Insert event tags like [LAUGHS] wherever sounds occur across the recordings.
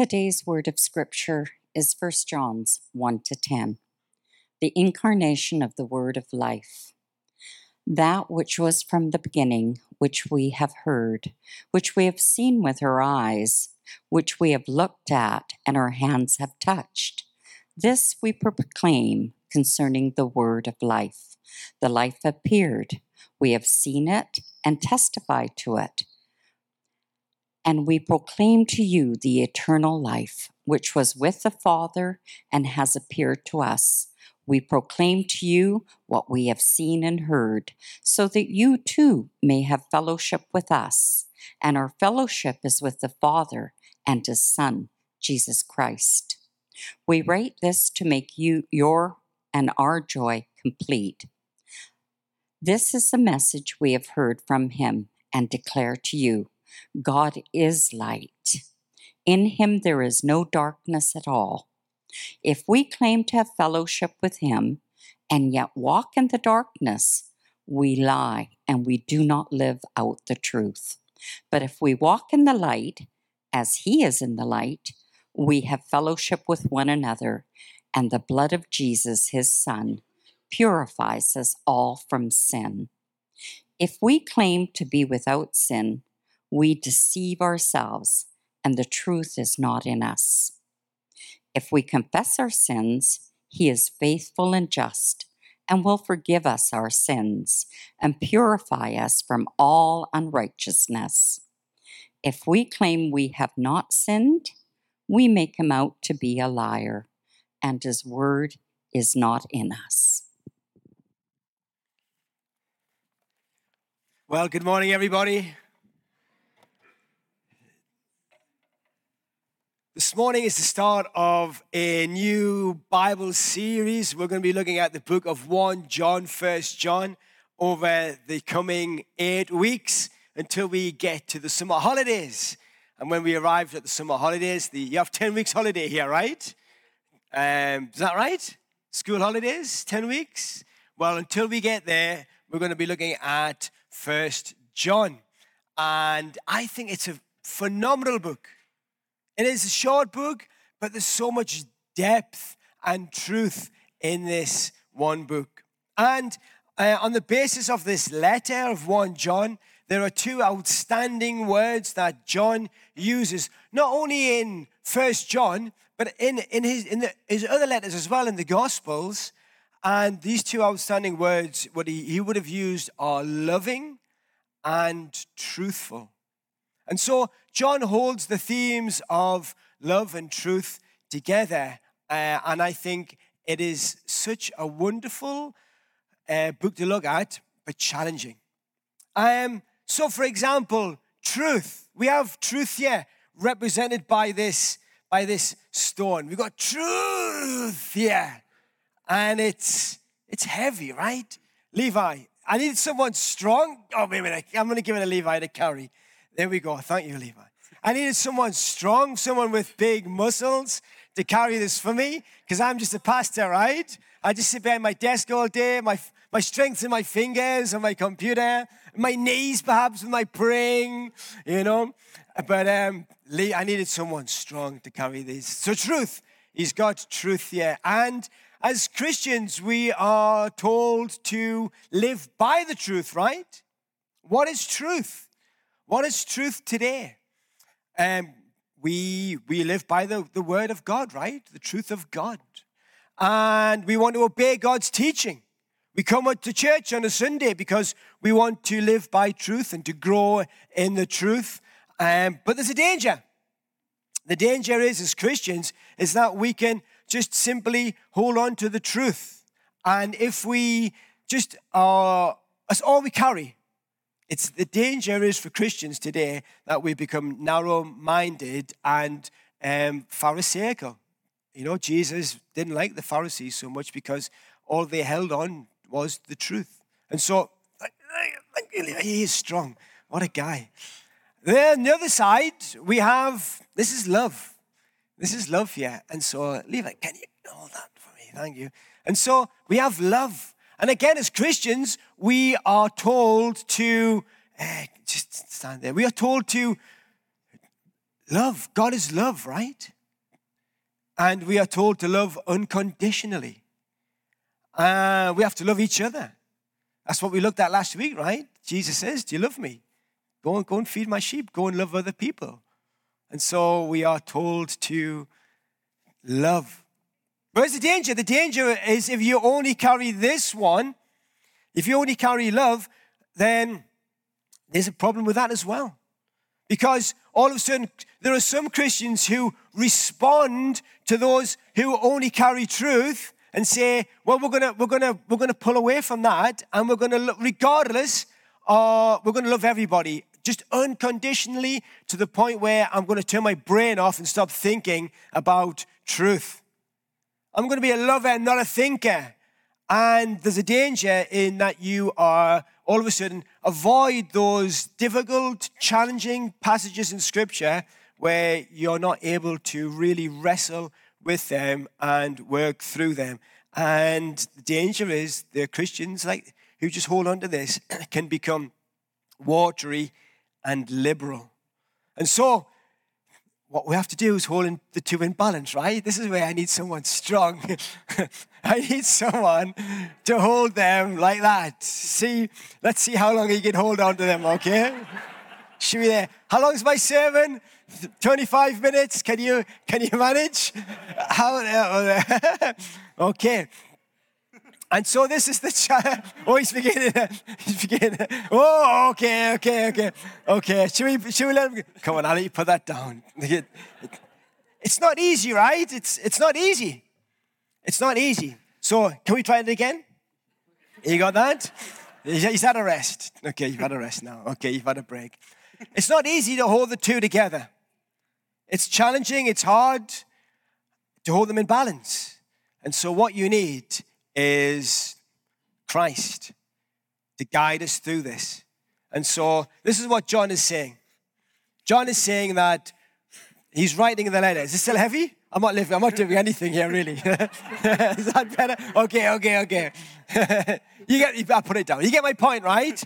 Today's word of scripture is 1 John's 1 to 10. The incarnation of the word of life. That which was from the beginning, which we have heard, which we have seen with our eyes, which we have looked at and our hands have touched. This we proclaim concerning the word of life. The life appeared. We have seen it and testify to it and we proclaim to you the eternal life, which was with the Father and has appeared to us. We proclaim to you what we have seen and heard, so that you too may have fellowship with us. And our fellowship is with the Father and His Son, Jesus Christ. We write this to make you your and our joy complete. This is the message we have heard from Him and declare to you God is light. In him there is no darkness at all. If we claim to have fellowship with him and yet walk in the darkness, we lie and we do not live out the truth. But if we walk in the light, as he is in the light, we have fellowship with one another, and the blood of Jesus, his Son, purifies us all from sin. If we claim to be without sin, we deceive ourselves and the truth is not in us. If we confess our sins, he is faithful and just and will forgive us our sins and purify us from all unrighteousness. If we claim we have not sinned, we make him out to be a liar, and his word is not in us. Well, good morning, everybody. This morning is the start of a new Bible series. We're going to be looking at the book of 1 John, 1 John, over the coming eight weeks until we get to the summer holidays. And when we arrive at the summer holidays, the, you have 10 weeks holiday here, right? Um, is that right? School holidays, 10 weeks? Well, until we get there, we're going to be looking at 1 John. And I think it's a phenomenal book. It is a short book, but there's so much depth and truth in this one book. And uh, on the basis of this letter of 1 John, there are two outstanding words that John uses, not only in 1 John, but in, in, his, in the, his other letters as well in the Gospels. And these two outstanding words, what he, he would have used are loving and truthful. And so John holds the themes of love and truth together. Uh, and I think it is such a wonderful uh, book to look at, but challenging. Um, so, for example, truth. We have truth here represented by this, by this stone. We've got truth here. And it's, it's heavy, right? Levi, I need someone strong. Oh, wait a minute. I'm going to give it to Levi to carry. There we go. Thank you, Levi. I needed someone strong, someone with big muscles to carry this for me because I'm just a pastor, right? I just sit behind my desk all day. My, my strength's in my fingers and my computer, my knees perhaps with my praying, you know. But um, Lee, I needed someone strong to carry this. So, truth, he's got truth here. And as Christians, we are told to live by the truth, right? What is truth? What is truth today? Um, we, we live by the, the word of God, right? The truth of God. And we want to obey God's teaching. We come to church on a Sunday because we want to live by truth and to grow in the truth. Um, but there's a danger. The danger is, as Christians, is that we can just simply hold on to the truth. And if we just are, that's all we carry, it's the danger is for Christians today that we become narrow-minded and um, Pharisaical. You know, Jesus didn't like the Pharisees so much because all they held on was the truth. And so, he is strong. What a guy. Then the other side, we have this is love. This is love here. And so, Levi, can you hold that for me? Thank you. And so we have love. And again, as Christians, we are told to uh, just stand there. We are told to love. God is love, right? And we are told to love unconditionally. Uh, we have to love each other. That's what we looked at last week, right? Jesus says, Do you love me? Go and, go and feed my sheep. Go and love other people. And so we are told to love. Where's the danger? The danger is if you only carry this one, if you only carry love, then there's a problem with that as well. Because all of a sudden, there are some Christians who respond to those who only carry truth and say, well, we're gonna, we're gonna, we're gonna pull away from that and we're gonna, regardless, uh, we're gonna love everybody just unconditionally to the point where I'm gonna turn my brain off and stop thinking about truth. I'm gonna be a lover, not a thinker. And there's a danger in that you are all of a sudden avoid those difficult, challenging passages in Scripture where you're not able to really wrestle with them and work through them. And the danger is are Christians like who just hold on to this [CLEARS THROAT] can become watery and liberal. And so what we have to do is hold the two in balance, right? This is where I need someone strong. [LAUGHS] I need someone to hold them like that. See, let's see how long you can hold on to them, okay? Should we there? How long is my sermon? 25 minutes. Can you can you manage? [LAUGHS] How uh, [LAUGHS] okay. And so this is the [LAUGHS] child. Oh, he's beginning. [LAUGHS] He's beginning. Oh, okay, okay, okay, okay. Should we, should we let him? Go? Come on, I'll put that down. [LAUGHS] It's not easy, right? It's, it's not easy. It's not easy. So, can we try it again? You got that? He's had a rest. Okay, you've had a rest now. Okay, you've had a break. It's not easy to hold the two together. It's challenging, it's hard to hold them in balance. And so, what you need is Christ to guide us through this. And so this is what John is saying. John is saying that he's writing the letter. Is it still heavy? I'm not living, I'm not doing anything here, really. [LAUGHS] is that better? Okay, okay, okay. [LAUGHS] you get, I put it down. You get my point, right?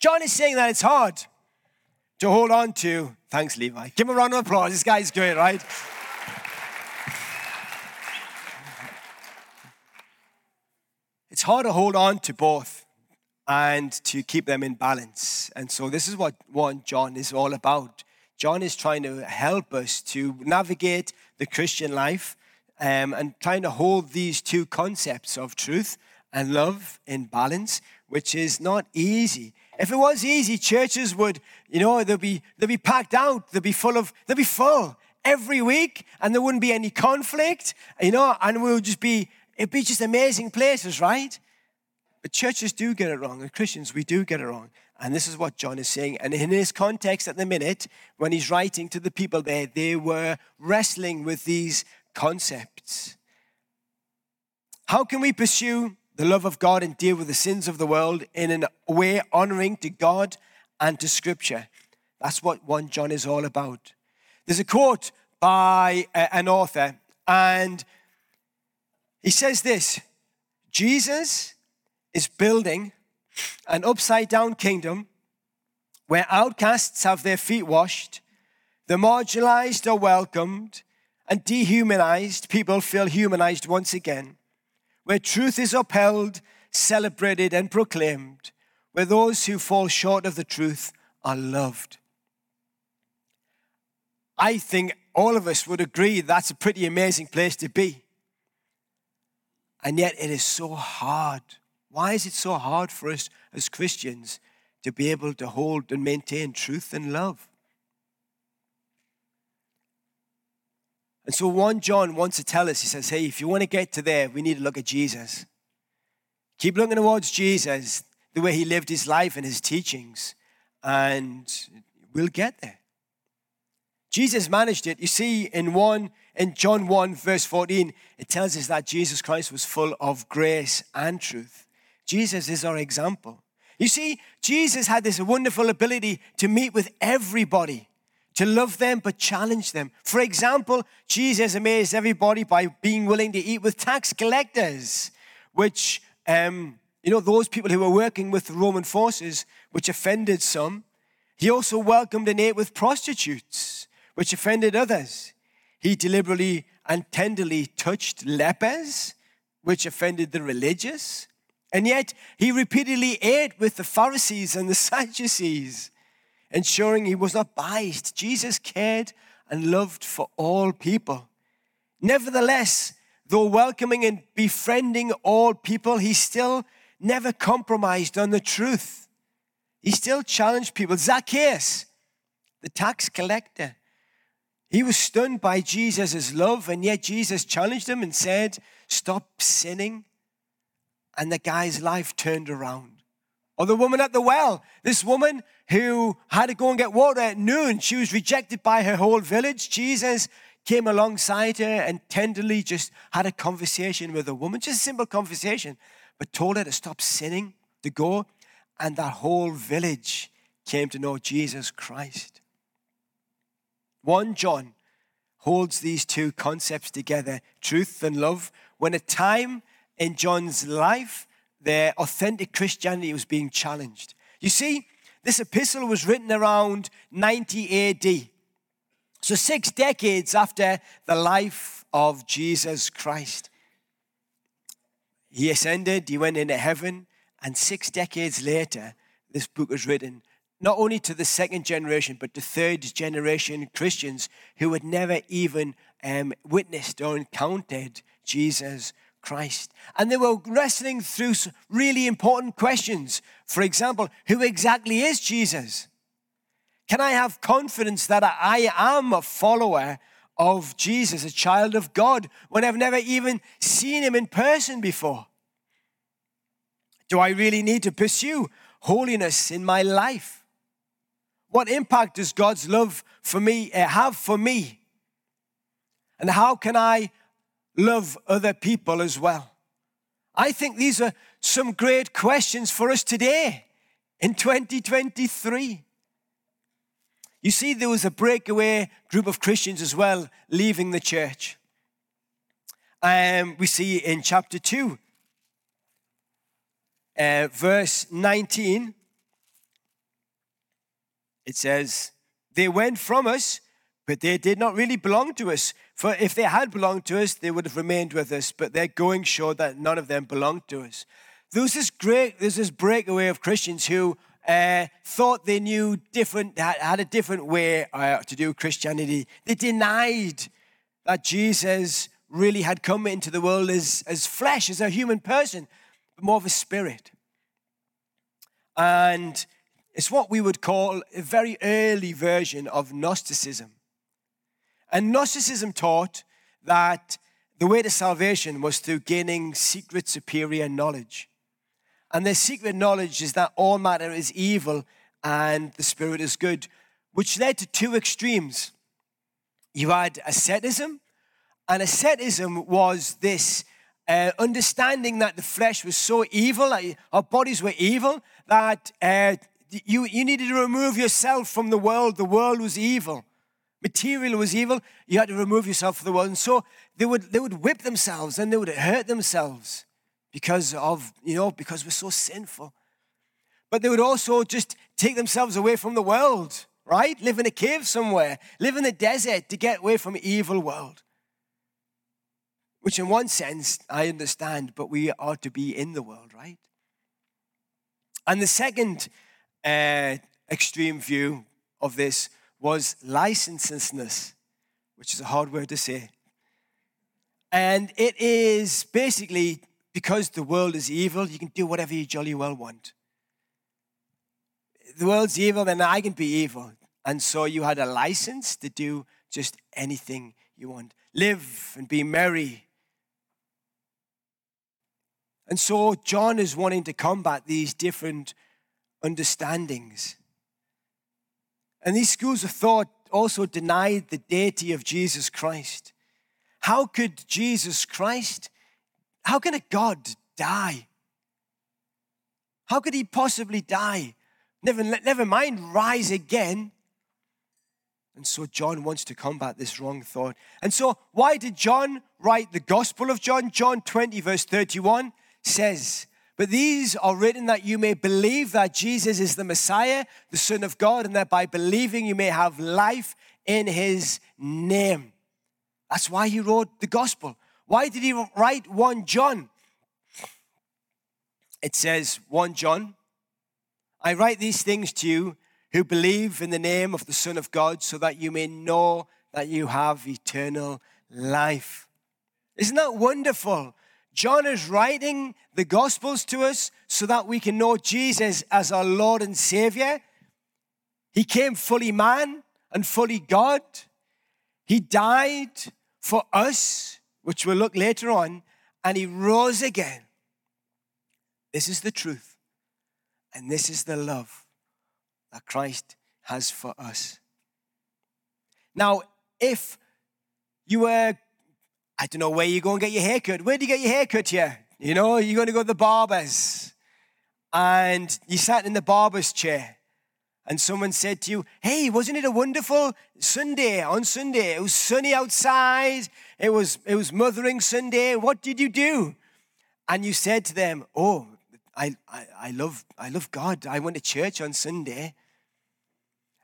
John is saying that it's hard to hold on to. Thanks, Levi. Give him a round of applause. This guy's great, right? It's hard to hold on to both and to keep them in balance. And so this is what 1 John is all about. John is trying to help us to navigate the Christian life um, and trying to hold these two concepts of truth and love in balance, which is not easy. If it was easy, churches would, you know, they'll be they'll be packed out, they'll be full of, they'll be full every week, and there wouldn't be any conflict, you know, and we would just be It'd be just amazing places, right? But churches do get it wrong, and Christians, we do get it wrong. And this is what John is saying. And in his context at the minute, when he's writing to the people there, they were wrestling with these concepts. How can we pursue the love of God and deal with the sins of the world in a way honoring to God and to Scripture? That's what 1 John is all about. There's a quote by an author, and he says this Jesus is building an upside down kingdom where outcasts have their feet washed, the marginalized are welcomed, and dehumanized people feel humanized once again, where truth is upheld, celebrated, and proclaimed, where those who fall short of the truth are loved. I think all of us would agree that's a pretty amazing place to be. And yet it is so hard. Why is it so hard for us as Christians to be able to hold and maintain truth and love? And so 1 John wants to tell us, he says, hey, if you want to get to there, we need to look at Jesus. Keep looking towards Jesus, the way he lived his life and his teachings, and we'll get there. Jesus managed it. You see, in one in John 1, verse 14, it tells us that Jesus Christ was full of grace and truth. Jesus is our example. You see, Jesus had this wonderful ability to meet with everybody, to love them but challenge them. For example, Jesus amazed everybody by being willing to eat with tax collectors, which, um, you know, those people who were working with the Roman forces, which offended some. He also welcomed and ate with prostitutes, which offended others. He deliberately and tenderly touched lepers, which offended the religious. And yet, he repeatedly ate with the Pharisees and the Sadducees, ensuring he was not biased. Jesus cared and loved for all people. Nevertheless, though welcoming and befriending all people, he still never compromised on the truth. He still challenged people. Zacchaeus, the tax collector, he was stunned by Jesus' love, and yet Jesus challenged him and said, Stop sinning. And the guy's life turned around. Or the woman at the well, this woman who had to go and get water at noon, she was rejected by her whole village. Jesus came alongside her and tenderly just had a conversation with a woman, just a simple conversation, but told her to stop sinning, to go and that whole village came to know Jesus Christ. 1 John holds these two concepts together truth and love. When a time in John's life, their authentic Christianity was being challenged. You see, this epistle was written around 90 AD. So, six decades after the life of Jesus Christ. He ascended, he went into heaven, and six decades later, this book was written not only to the second generation, but to third generation Christians who had never even um, witnessed or encountered Jesus Christ. And they were wrestling through really important questions. For example, who exactly is Jesus? Can I have confidence that I am a follower of Jesus, a child of God, when I've never even seen him in person before? Do I really need to pursue holiness in my life? What impact does God's love for me uh, have for me? And how can I love other people as well? I think these are some great questions for us today in 2023. You see, there was a breakaway group of Christians as well leaving the church. Um, we see in chapter 2 uh, verse 19, it says, They went from us, but they did not really belong to us. For if they had belonged to us, they would have remained with us, but their going showed that none of them belonged to us. There was this great, there's this breakaway of Christians who uh, thought they knew different, had a different way uh, to do Christianity. They denied that Jesus really had come into the world as, as flesh, as a human person but more of a spirit. And it's what we would call a very early version of Gnosticism. And Gnosticism taught that the way to salvation was through gaining secret superior knowledge. And their secret knowledge is that all matter is evil and the spirit is good, which led to two extremes. You had asceticism, and asceticism was this uh, understanding that the flesh was so evil, our bodies were evil, that uh, you, you needed to remove yourself from the world. The world was evil. Material was evil. You had to remove yourself from the world. And so they would, they would whip themselves and they would hurt themselves because of, you know, because we're so sinful. But they would also just take themselves away from the world, right? Live in a cave somewhere, live in the desert to get away from evil world which in one sense I understand, but we are to be in the world, right? And the second uh, extreme view of this was licentiousness, which is a hard word to say. And it is basically because the world is evil, you can do whatever you jolly well want. The world's evil, then I can be evil. And so you had a license to do just anything you want. Live and be merry and so John is wanting to combat these different understandings. And these schools of thought also denied the deity of Jesus Christ. How could Jesus Christ, how can a God die? How could he possibly die? Never, never mind rise again. And so John wants to combat this wrong thought. And so, why did John write the Gospel of John? John 20, verse 31 says, But these are written that you may believe that Jesus is the Messiah, the Son of God, and that by believing you may have life in his name. That's why he wrote the gospel. Why did he write 1 John? It says, 1 John, I write these things to you who believe in the name of the Son of God, so that you may know that you have eternal life. Isn't that wonderful? John is writing the Gospels to us so that we can know Jesus as our Lord and Savior. He came fully man and fully God. He died for us, which we'll look later on, and He rose again. This is the truth, and this is the love that Christ has for us. Now, if you were I don't know where you go and get your haircut. Where do you get your haircut here? You know, you're going to go to the barber's. And you sat in the barber's chair. And someone said to you, Hey, wasn't it a wonderful Sunday on Sunday? It was sunny outside. It was, it was Mothering Sunday. What did you do? And you said to them, Oh, I, I, I, love, I love God. I went to church on Sunday.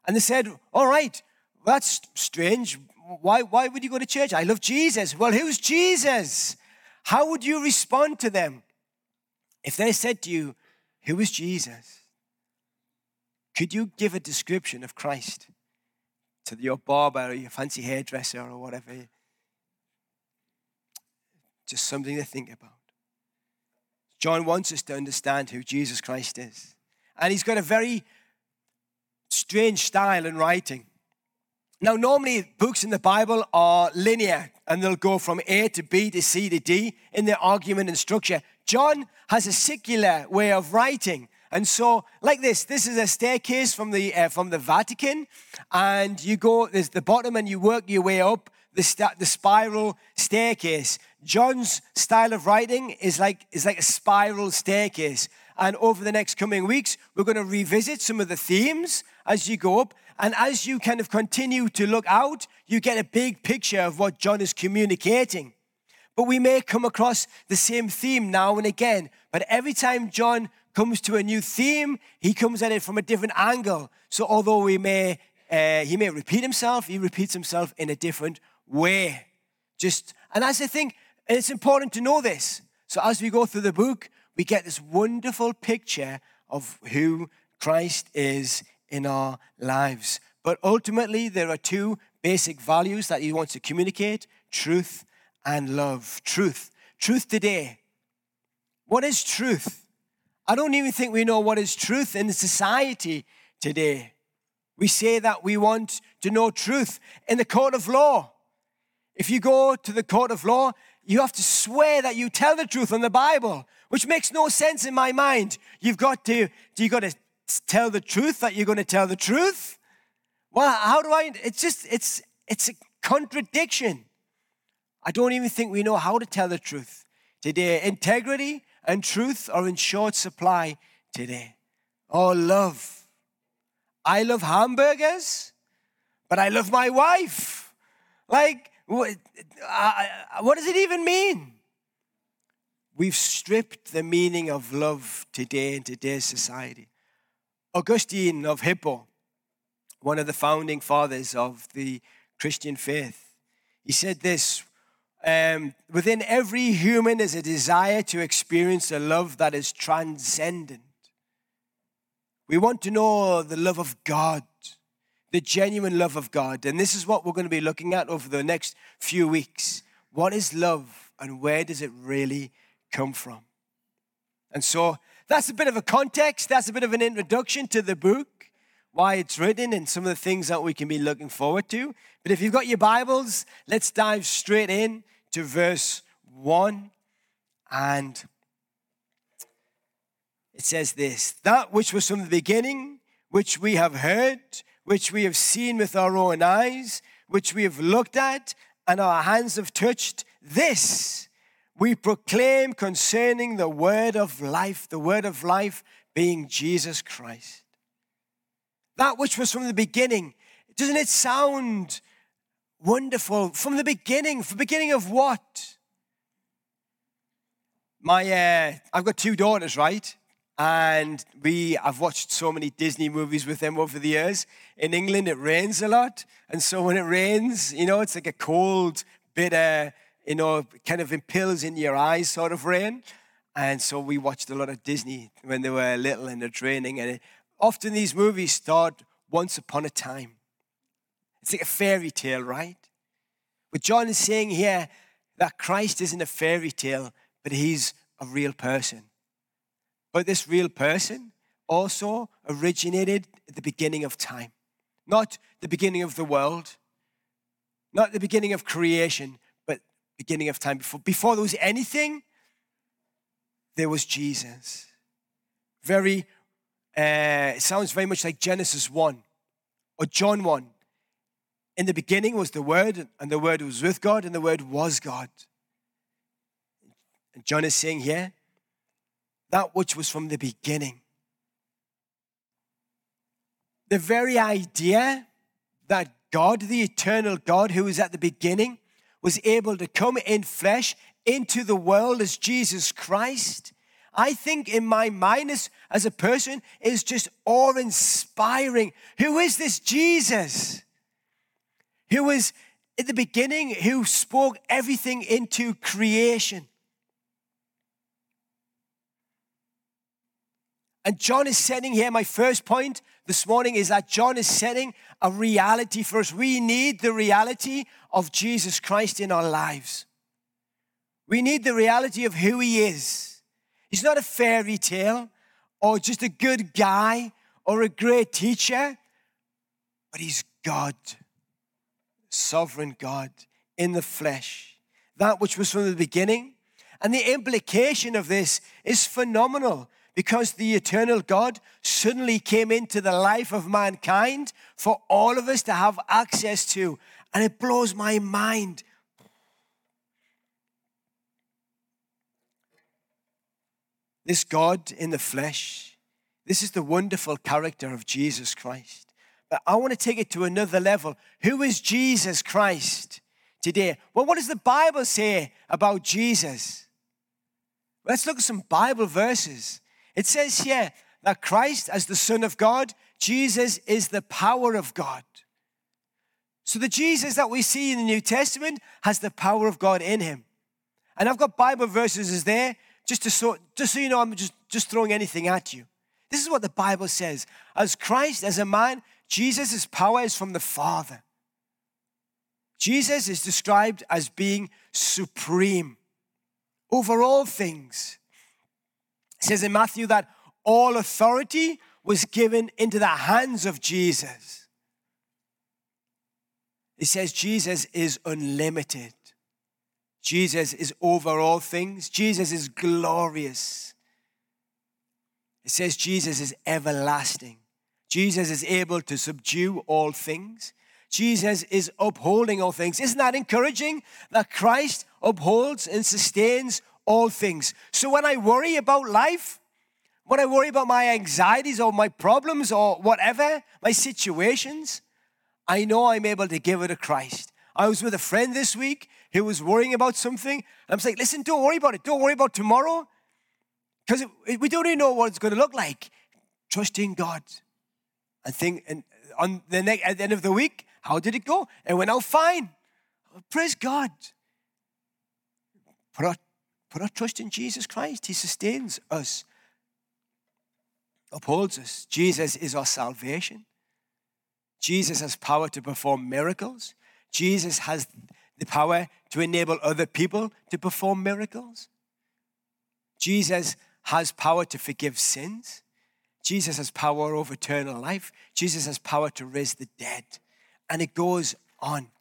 And they said, All right, well, that's strange why, why would you go to church? I love Jesus. Well, who's Jesus? How would you respond to them if they said to you, Who is Jesus? Could you give a description of Christ to your barber or your fancy hairdresser or whatever? Just something to think about. John wants us to understand who Jesus Christ is. And he's got a very strange style in writing. Now, normally books in the Bible are linear and they'll go from A to B to C to D in their argument and structure. John has a secular way of writing. And so, like this, this is a staircase from the, uh, from the Vatican, and you go, there's the bottom, and you work your way up the, the spiral staircase. John's style of writing is like, is like a spiral staircase. And over the next coming weeks, we're going to revisit some of the themes as you go up. And as you kind of continue to look out, you get a big picture of what John is communicating. But we may come across the same theme now and again. But every time John comes to a new theme, he comes at it from a different angle. So although we may, uh, he may repeat himself, he repeats himself in a different way. Just, and as I think, it's important to know this. So as we go through the book, we get this wonderful picture of who Christ is in our lives. But ultimately, there are two basic values that he wants to communicate truth and love. Truth. Truth today. What is truth? I don't even think we know what is truth in society today. We say that we want to know truth in the court of law. If you go to the court of law, you have to swear that you tell the truth on the Bible, which makes no sense in my mind. You've got to, you've got to tell the truth that you're going to tell the truth? Well, how do I? It's just, it's, it's a contradiction. I don't even think we know how to tell the truth today. Integrity and truth are in short supply today. Oh, love. I love hamburgers, but I love my wife. Like, what, what does it even mean? We've stripped the meaning of love today in today's society. Augustine of Hippo, one of the founding fathers of the Christian faith, he said this um, Within every human is a desire to experience a love that is transcendent. We want to know the love of God, the genuine love of God. And this is what we're going to be looking at over the next few weeks. What is love and where does it really come from? And so that's a bit of a context, that's a bit of an introduction to the book, why it's written, and some of the things that we can be looking forward to. But if you've got your Bibles, let's dive straight in to verse 1. And it says this That which was from the beginning, which we have heard, which we have seen with our own eyes, which we have looked at, and our hands have touched, this we proclaim concerning the word of life, the word of life being Jesus Christ. That which was from the beginning. Doesn't it sound wonderful? From the beginning, from the beginning of what? My, uh, I've got two daughters, right? And we, I've watched so many Disney movies with them over the years. In England, it rains a lot. And so when it rains, you know, it's like a cold, bitter, you know, kind of impels in your eyes sort of rain. And so we watched a lot of Disney when they were little and they're training. And often these movies start once upon a time. It's like a fairy tale, right? But John is saying here that Christ isn't a fairy tale, but he's a real person. But this real person also originated at the beginning of time, not the beginning of the world, not the beginning of creation, beginning of time. Before, before there was anything, there was Jesus. Very, uh, it sounds very much like Genesis 1 or John 1. In the beginning was the Word, and the Word was with God, and the Word was God. And John is saying here, that which was from the beginning. The very idea that God, the eternal God who was at the beginning, was able to come in flesh into the world as Jesus Christ, I think in my mind as, as a person is just awe inspiring. Who is this Jesus? Who was at the beginning, who spoke everything into creation. And John is setting here, my first point this morning is that John is setting a reality for us. We need the reality of Jesus Christ in our lives. We need the reality of who he is. He's not a fairy tale or just a good guy or a great teacher, but he's God, sovereign God in the flesh. That which was from the beginning. And the implication of this is phenomenal because the eternal God suddenly came into the life of mankind for all of us to have access to. And it blows my mind. This God in the flesh, this is the wonderful character of Jesus Christ. But I want to take it to another level. Who is Jesus Christ today? Well, what does the Bible say about Jesus? Let's look at some Bible verses. It says here that Christ, as the Son of God, Jesus is the power of God. So the Jesus that we see in the New Testament has the power of God in him. And I've got Bible verses is there just to so, just so you know I'm just, just throwing anything at you. This is what the Bible says. As Christ, as a man, Jesus' power is from the Father. Jesus is described as being supreme over all things. It says in Matthew that all authority was given into the hands of Jesus. It says Jesus is unlimited. Jesus is over all things. Jesus is glorious. It says Jesus is everlasting. Jesus is able to subdue all things. Jesus is upholding all things. Isn't that encouraging that Christ upholds and sustains all things. So when I worry about life, when I worry about my anxieties or my problems or whatever, my situations, I know I'm able to give it to Christ. I was with a friend this week who was worrying about something. I'm saying, listen, don't worry about it. Don't worry about tomorrow because we don't even know what it's going to look like. Trust in God. And think, and on the next, at the end of the week, how did it go? It went out fine. Praise God. Put our Put our trust in Jesus Christ. He sustains us, upholds us. Jesus is our salvation. Jesus has power to perform miracles. Jesus has the power to enable other people to perform miracles. Jesus has power to forgive sins. Jesus has power over eternal life. Jesus has power to raise the dead. And it goes on.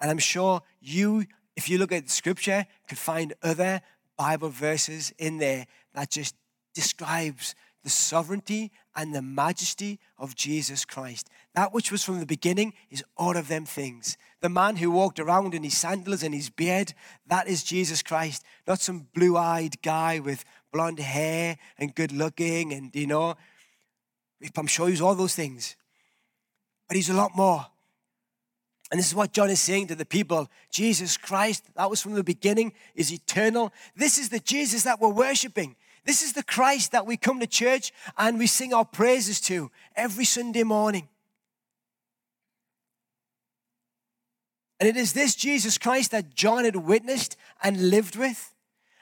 And I'm sure you, if you look at scripture, could find other Bible verses in there that just describes the sovereignty and the majesty of Jesus Christ. That which was from the beginning is all of them things. The man who walked around in his sandals and his beard, that is Jesus Christ, not some blue eyed guy with blonde hair and good looking and, you know, I'm sure he's all those things. But he's a lot more. And this is what John is saying to the people Jesus Christ, that was from the beginning, is eternal. This is the Jesus that we're worshiping. This is the Christ that we come to church and we sing our praises to every Sunday morning. And it is this Jesus Christ that John had witnessed and lived with.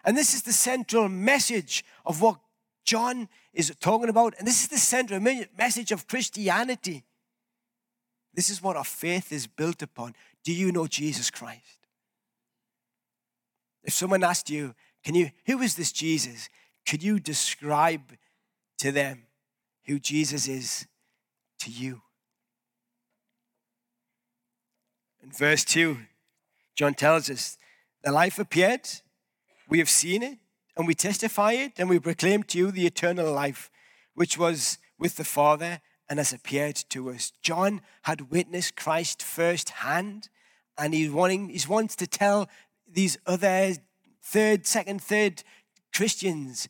And this is the central message of what John is talking about. And this is the central message of Christianity. This is what our faith is built upon. Do you know Jesus Christ? If someone asked you, can you, who is this Jesus? Could you describe to them who Jesus is to you? In verse 2, John tells us, The life appeared, we have seen it, and we testify it, and we proclaim to you the eternal life, which was with the Father and has appeared to us. John had witnessed Christ firsthand, and he's wanting, he wants to tell these other third, second, third Christians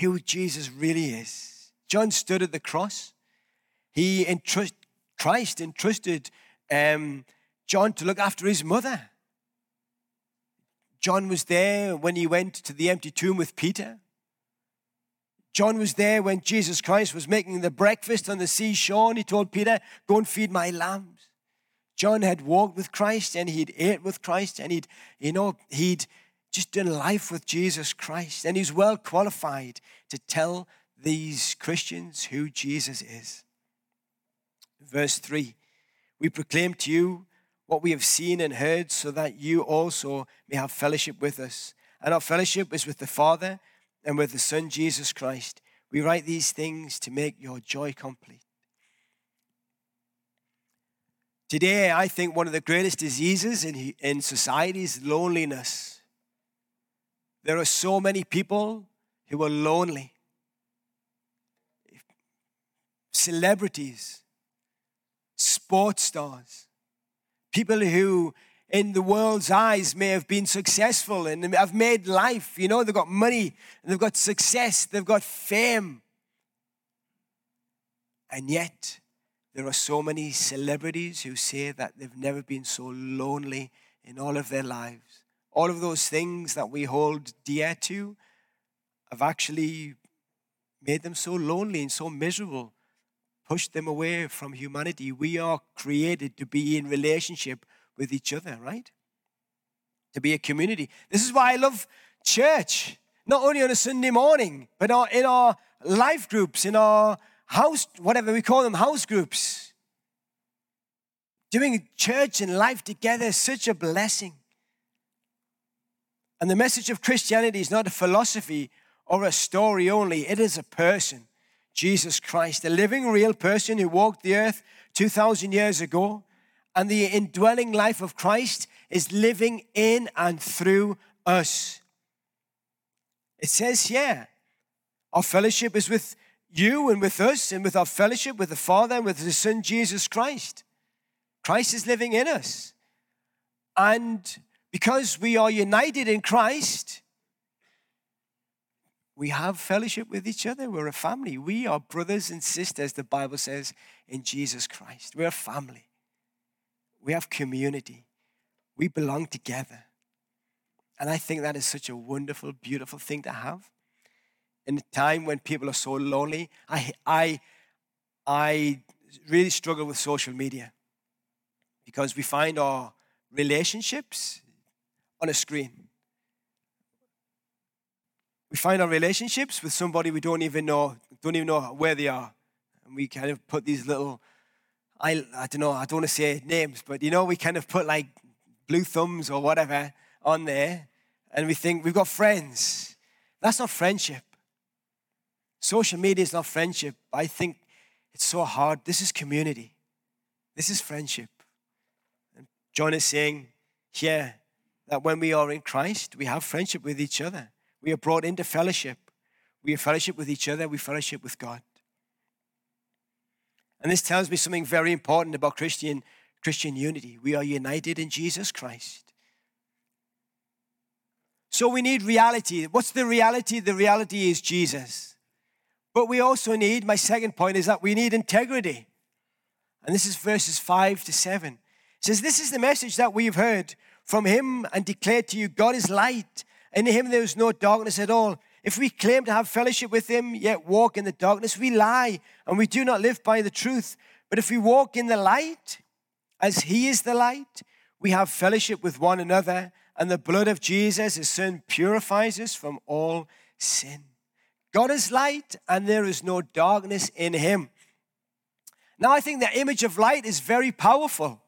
who Jesus really is. John stood at the cross. He entrust, Christ entrusted um, John to look after his mother. John was there when he went to the empty tomb with Peter. John was there when Jesus Christ was making the breakfast on the seashore and he told Peter, Go and feed my lambs. John had walked with Christ and he'd ate with Christ and he'd, you know, he'd just done life with Jesus Christ. And he's well qualified to tell these Christians who Jesus is. Verse 3 We proclaim to you what we have seen and heard so that you also may have fellowship with us. And our fellowship is with the Father and with the Son Jesus Christ. We write these things to make your joy complete. Today, I think one of the greatest diseases in, in society is loneliness. There are so many people who are lonely. Celebrities, sports stars, people who in the world's eyes may have been successful and have made life. You know, they've got money they've got success, they've got fame. And yet, there are so many celebrities who say that they've never been so lonely in all of their lives. All of those things that we hold dear to have actually made them so lonely and so miserable, pushed them away from humanity. We are created to be in relationship with each other, right? To be a community. This is why I love church, not only on a Sunday morning, but in our life groups, in our house, whatever we call them, house groups. Doing church and life together is such a blessing. And the message of Christianity is not a philosophy or a story only, it is a person, Jesus Christ, a living, real person who walked the earth 2,000 years ago, and the indwelling life of Christ is living in and through us. It says here, our fellowship is with you and with us, and with our fellowship with the Father and with the Son, Jesus Christ. Christ is living in us. And because we are united in Christ, we have fellowship with each other. We're a family. We are brothers and sisters, the Bible says, in Jesus Christ. We're a family. We have community. We belong together. And I think that is such a wonderful, beautiful thing to have. In a time when people are so lonely, I, I, I really struggle with social media because we find our relationships on a screen. We find our relationships with somebody we don't even know, don't even know where they are. And we kind of put these little I, I don't know, I don't want to say names, but you know, we kind of put like blue thumbs or whatever on there and we think we've got friends. That's not friendship. Social media is not friendship. I think it's so hard. This is community, this is friendship. And John is saying here that when we are in Christ, we have friendship with each other. We are brought into fellowship. We have fellowship with each other, we fellowship with God. And this tells me something very important about Christian, Christian unity. We are united in Jesus Christ. So we need reality. What's the reality? The reality is Jesus. But we also need, my second point is that we need integrity. And this is verses 5 to 7. It says, This is the message that we've heard from him and declared to you God is light, in him there is no darkness at all. If we claim to have fellowship with him, yet walk in the darkness, we lie and we do not live by the truth. But if we walk in the light, as he is the light, we have fellowship with one another, and the blood of Jesus, his son, purifies us from all sin. God is light, and there is no darkness in him. Now, I think the image of light is very powerful.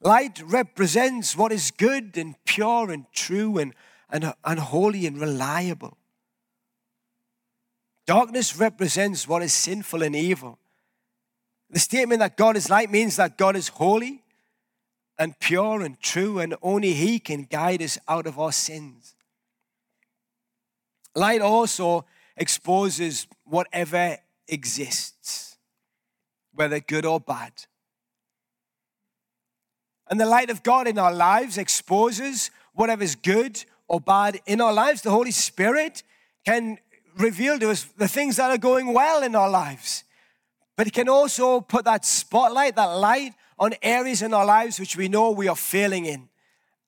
Light represents what is good and pure and true and, and, and holy and reliable. Darkness represents what is sinful and evil. The statement that God is light means that God is holy and pure and true, and only He can guide us out of our sins. Light also exposes whatever exists, whether good or bad. And the light of God in our lives exposes whatever is good or bad in our lives. The Holy Spirit can reveal to us the things that are going well in our lives. But it can also put that spotlight, that light on areas in our lives which we know we are failing in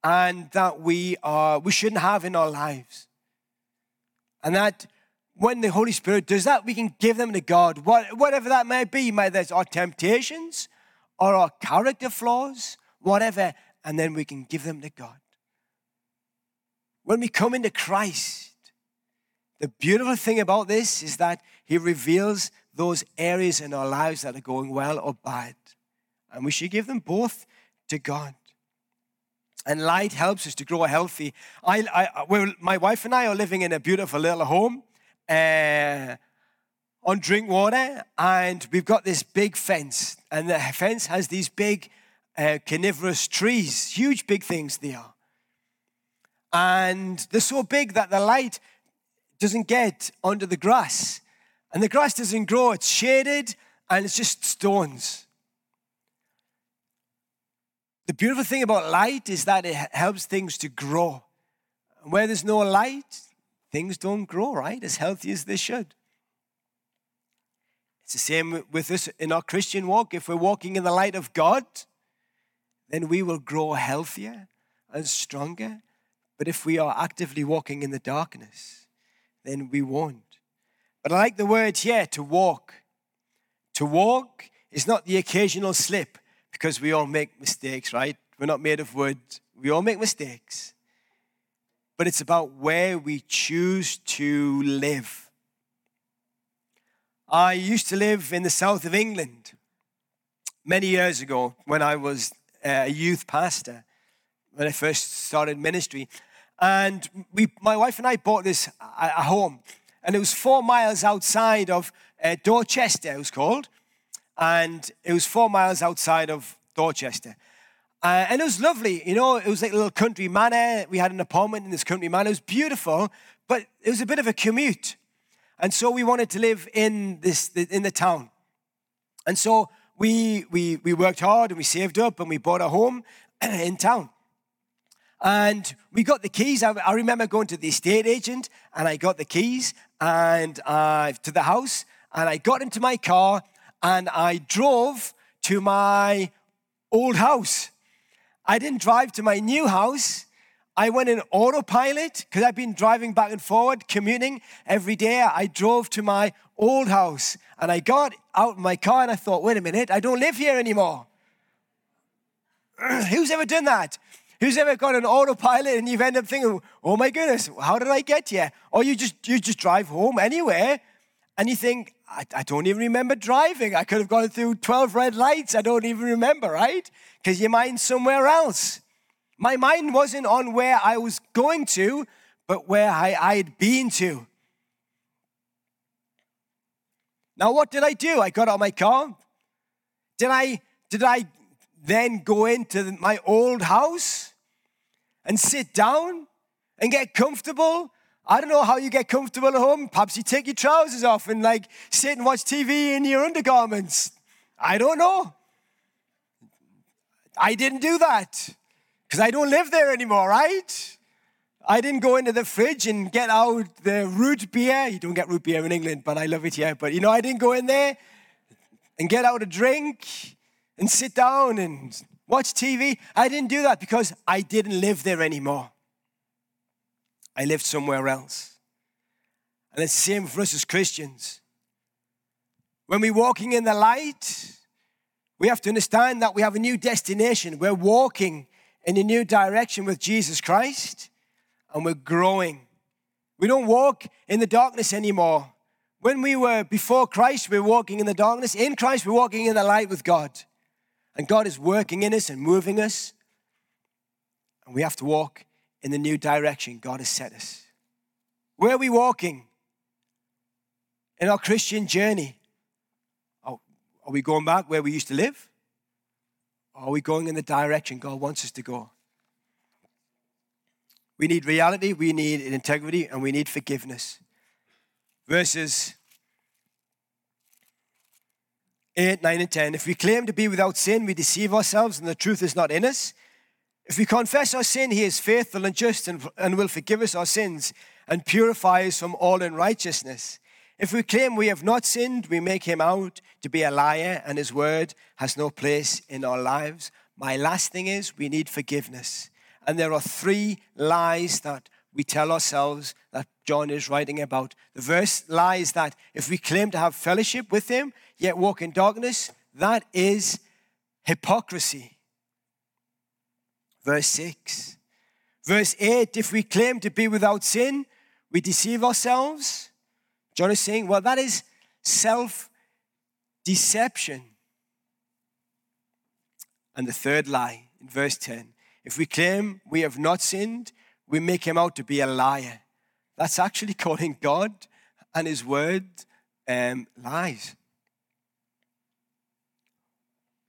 and that we are we shouldn't have in our lives. And that when the Holy Spirit does that, we can give them to God, What, whatever that may be. Maybe there's our temptations or our character flaws, whatever, and then we can give them to God. When we come into Christ, the beautiful thing about this is that He reveals those areas in our lives that are going well or bad. And we should give them both to God. And light helps us to grow healthy. I, I, my wife and I are living in a beautiful little home uh, on Drinkwater, and we've got this big fence. And the fence has these big uh, coniferous trees, huge big things they are. And they're so big that the light doesn't get under the grass. And the grass doesn't grow, it's shaded and it's just stones. The beautiful thing about light is that it helps things to grow. And where there's no light, things don't grow, right? As healthy as they should. It's the same with us in our Christian walk. If we're walking in the light of God, then we will grow healthier and stronger. But if we are actively walking in the darkness, then we won't. But I like the word here to walk. To walk is not the occasional slip because we all make mistakes, right? We're not made of wood. We all make mistakes. But it's about where we choose to live. I used to live in the south of England many years ago when I was a youth pastor, when I first started ministry. And we, my wife and I bought this a home, and it was four miles outside of uh, Dorchester, it was called. And it was four miles outside of Dorchester. Uh, and it was lovely, you know, it was like a little country manor. We had an apartment in this country manor. It was beautiful, but it was a bit of a commute. And so we wanted to live in this in the town. And so we we we worked hard and we saved up and we bought a home [CLEARS THROAT] in town. And we got the keys. I, I remember going to the estate agent and I got the keys and uh, to the house. And I got into my car and I drove to my old house. I didn't drive to my new house. I went in autopilot because I've been driving back and forward, commuting every day. I drove to my old house and I got out of my car and I thought, wait a minute, I don't live here anymore. [CLEARS THROAT] Who's ever done that? Who's ever got an autopilot and you've ended up thinking, oh my goodness, how did I get here? Or you just you just drive home anywhere and you think, I, I don't even remember driving. I could have gone through 12 red lights. I don't even remember, right? Because your mind's somewhere else. My mind wasn't on where I was going to, but where I, I had been to. Now, what did I do? I got out of my car. Did I, did I then go into my old house? And sit down and get comfortable. I don't know how you get comfortable at home. Perhaps you take your trousers off and like sit and watch TV in your undergarments. I don't know. I didn't do that because I don't live there anymore, right? I didn't go into the fridge and get out the root beer. You don't get root beer in England, but I love it here. But you know, I didn't go in there and get out a drink and sit down and watch TV. I didn't do that because I didn't live there anymore. I lived somewhere else. And it's the same for us as Christians. When we're walking in the light, we have to understand that we have a new destination. We're walking in a new direction with Jesus Christ and we're growing. We don't walk in the darkness anymore. When we were before Christ, we were walking in the darkness. In Christ, we're walking in the light with God. And God is working in us and moving us. And we have to walk in the new direction God has set us. Where are we walking in our Christian journey? Are we going back where we used to live? Or are we going in the direction God wants us to go? We need reality, we need integrity, and we need forgiveness. Verses 8, 9, and 10. If we claim to be without sin, we deceive ourselves, and the truth is not in us. If we confess our sin, he is faithful and just and, and will forgive us our sins and purify us from all unrighteousness. If we claim we have not sinned, we make him out to be a liar, and his word has no place in our lives. My last thing is we need forgiveness. And there are three lies that we tell ourselves that John is writing about. The verse lies that if we claim to have fellowship with him, yet walk in darkness, that is hypocrisy. Verse 6. Verse 8 if we claim to be without sin, we deceive ourselves. John is saying, well, that is self deception. And the third lie in verse 10 if we claim we have not sinned, we make him out to be a liar. That's actually [LAUGHS] calling God and his word um, lies.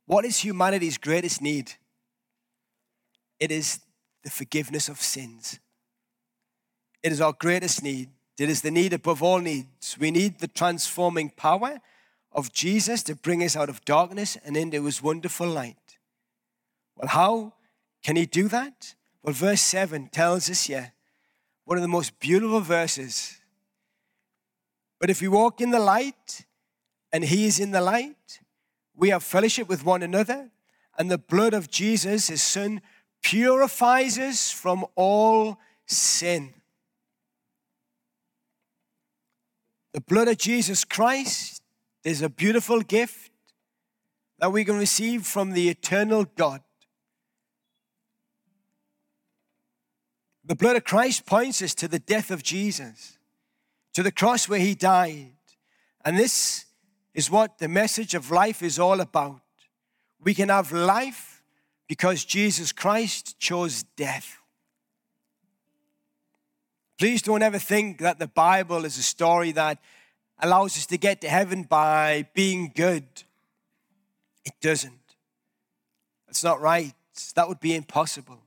What is humanity's greatest need? It is the forgiveness of sins. It is our greatest need. It is the need above all needs. We need the transforming power of Jesus to bring us out of darkness and into his wonderful light. Well, how can he do that? Well, verse 7 tells us here one of the most beautiful verses. But if we walk in the light and he is in the light, we have fellowship with one another, and the blood of Jesus, his son, purifies us from all sin. The blood of Jesus Christ is a beautiful gift that we can receive from the eternal God. The blood of Christ points us to the death of Jesus, to the cross where he died. And this is what the message of life is all about. We can have life because Jesus Christ chose death. Please don't ever think that the Bible is a story that allows us to get to heaven by being good. It doesn't. It's not right. That would be impossible.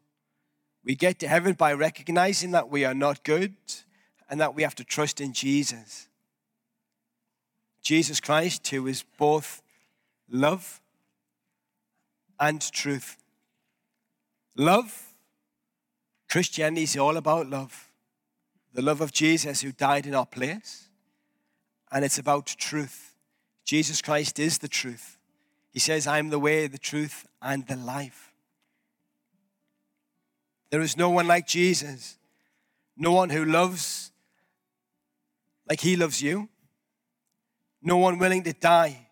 We get to heaven by recognizing that we are not good and that we have to trust in Jesus. Jesus Christ, who is both love and truth. Love, Christianity is all about love. The love of Jesus who died in our place. And it's about truth. Jesus Christ is the truth. He says, I'm the way, the truth, and the life. There is no one like Jesus, no one who loves like he loves you, no one willing to die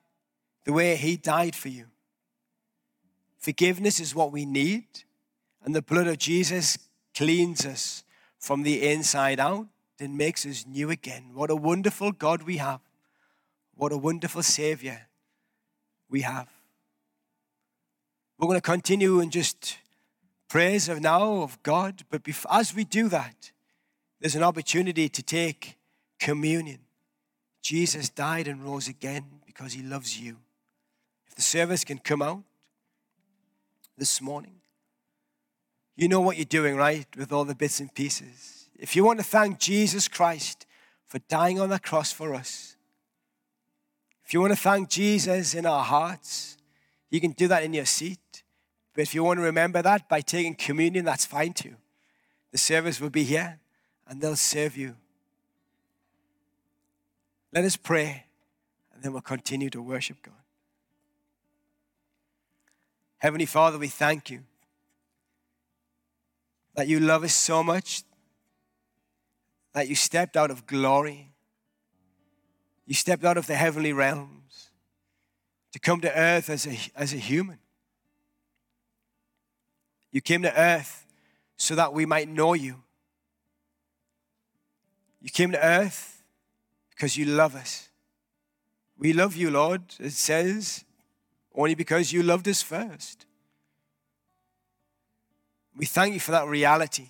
the way he died for you. Forgiveness is what we need, and the blood of Jesus cleans us from the inside out and makes us new again. What a wonderful God we have. What a wonderful Savior we have. We're going to continue and just praise of now of God. But as we do that, there's an opportunity to take communion. Jesus died and rose again because he loves you. If the service can come out this morning, you know what you're doing, right? With all the bits and pieces. If you want to thank Jesus Christ for dying on the cross for us, if you want to thank Jesus in our hearts, you can do that in your seat. But if you want to remember that by taking communion, that's fine too. The service will be here and they'll serve you. Let us pray and then we'll continue to worship God. Heavenly Father, we thank you that you love us so much that you stepped out of glory. You stepped out of the heavenly realms to come to earth as a, as a human. You came to earth so that we might know you. You came to earth because you love us. We love you, Lord, it says, only because you loved us first. We thank you for that reality.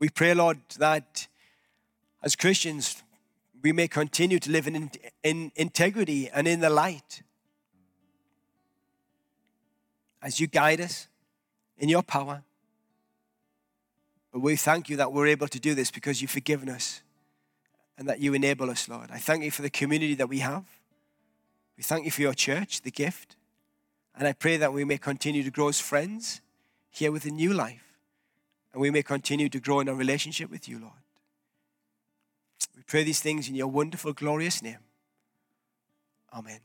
We pray, Lord, that as Christians, we may continue to live in, in integrity and in the light. As you guide us in your power. But we thank you that we're able to do this because you've forgiven us and that you enable us, Lord. I thank you for the community that we have. We thank you for your church, the gift. And I pray that we may continue to grow as friends here with a new life. And we may continue to grow in our relationship with you, Lord. We pray these things in your wonderful, glorious name. Amen.